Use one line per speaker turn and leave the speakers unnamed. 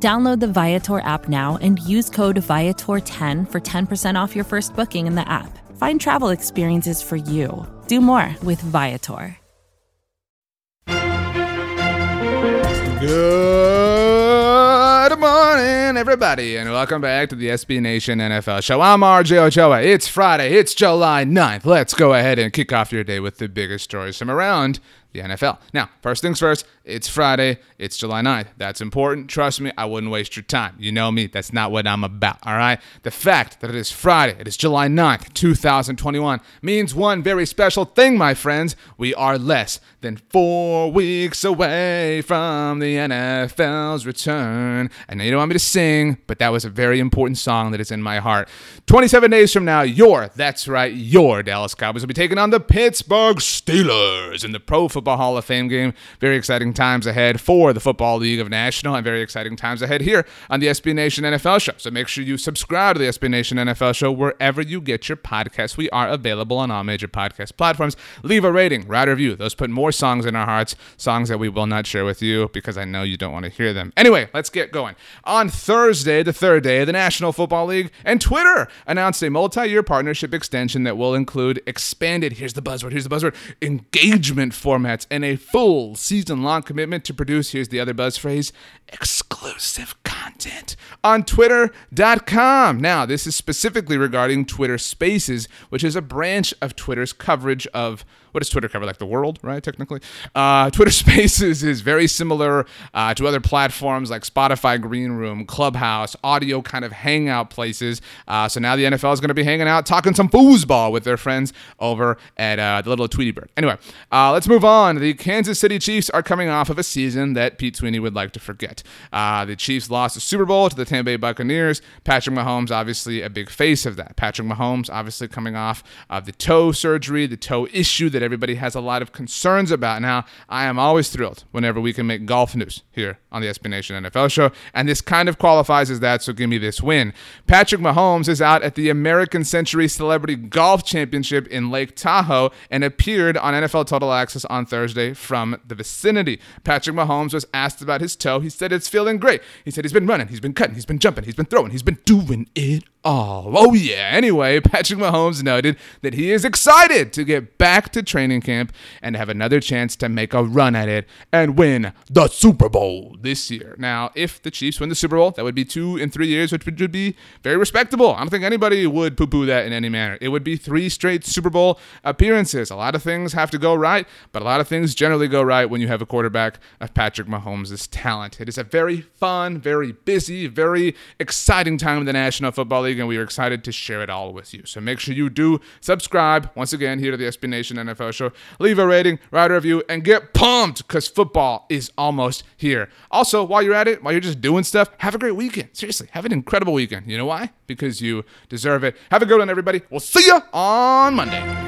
Download the Viator app now and use code Viator10 for 10% off your first booking in the app. Find travel experiences for you. Do more with Viator.
Good morning, everybody, and welcome back to the SB Nation NFL show. I'm RJ Ochoa. It's Friday, it's July 9th. Let's go ahead and kick off your day with the biggest stories from around the NFL. Now, first things first, it's Friday, it's July 9th. That's important. Trust me, I wouldn't waste your time. You know me, that's not what I'm about, all right? The fact that it is Friday, it is July 9th, 2021, means one very special thing, my friends. We are less than four weeks away from the NFL's return. I know you don't want me to sing, but that was a very important song that is in my heart. 27 days from now, your, that's right, your Dallas Cowboys will be taking on the Pittsburgh Steelers in the Pro Football Hall of Fame game. Very exciting times ahead for the Football League of National and very exciting times ahead here on the SB Nation NFL show. So make sure you subscribe to the SB Nation NFL show wherever you get your podcasts. We are available on all major podcast platforms. Leave a rating, write a review. Those put more songs in our hearts, songs that we will not share with you because I know you don't want to hear them. Anyway, let's get going. On Thursday, the third day the National Football League, and Twitter announced a multi year partnership extension that will include expanded, here's the buzzword, here's the buzzword, engagement and a full season long commitment to produce, here's the other buzz phrase, exclusive content on twitter.com. Now, this is specifically regarding Twitter Spaces, which is a branch of Twitter's coverage of what does Twitter cover? Like the world, right? Technically, uh, Twitter Spaces is very similar uh, to other platforms like Spotify, Green Room, Clubhouse, audio kind of hangout places. Uh, so now the NFL is going to be hanging out, talking some foosball with their friends over at uh, the little Tweety Bird. Anyway, uh, let's move on. The Kansas City Chiefs are coming off of a season that Pete Sweeney would like to forget. Uh, the Chiefs lost the Super Bowl to the Tampa Bay Buccaneers. Patrick Mahomes, obviously a big face of that. Patrick Mahomes, obviously coming off of the toe surgery, the toe issue that everybody has a lot of concerns about. Now, I am always thrilled whenever we can make golf news here on the SB Nation NFL show, and this kind of qualifies as that, so give me this win. Patrick Mahomes is out at the American Century Celebrity Golf Championship in Lake Tahoe and appeared on NFL Total Access on Thursday from the vicinity. Patrick Mahomes was asked about his toe. He said it's feeling great. He said he's been running, he's been cutting, he's been jumping, he's been throwing, he's been doing it all. Oh, yeah. Anyway, Patrick Mahomes noted that he is excited to get back to training camp and have another chance to make a run at it and win the Super Bowl this year. Now, if the Chiefs win the Super Bowl, that would be two in three years, which would be very respectable. I don't think anybody would poo poo that in any manner. It would be three straight Super Bowl appearances. A lot of things have to go right, but a lot of things generally go right when you have a quarterback of Patrick Mahomes' talent. It is a very fun, very busy, very exciting time in the National Football And we are excited to share it all with you. So make sure you do subscribe once again here to the SB Nation NFL show. Leave a rating, write a review, and get pumped because football is almost here. Also, while you're at it, while you're just doing stuff, have a great weekend. Seriously, have an incredible weekend. You know why? Because you deserve it. Have a good one, everybody. We'll see you on Monday.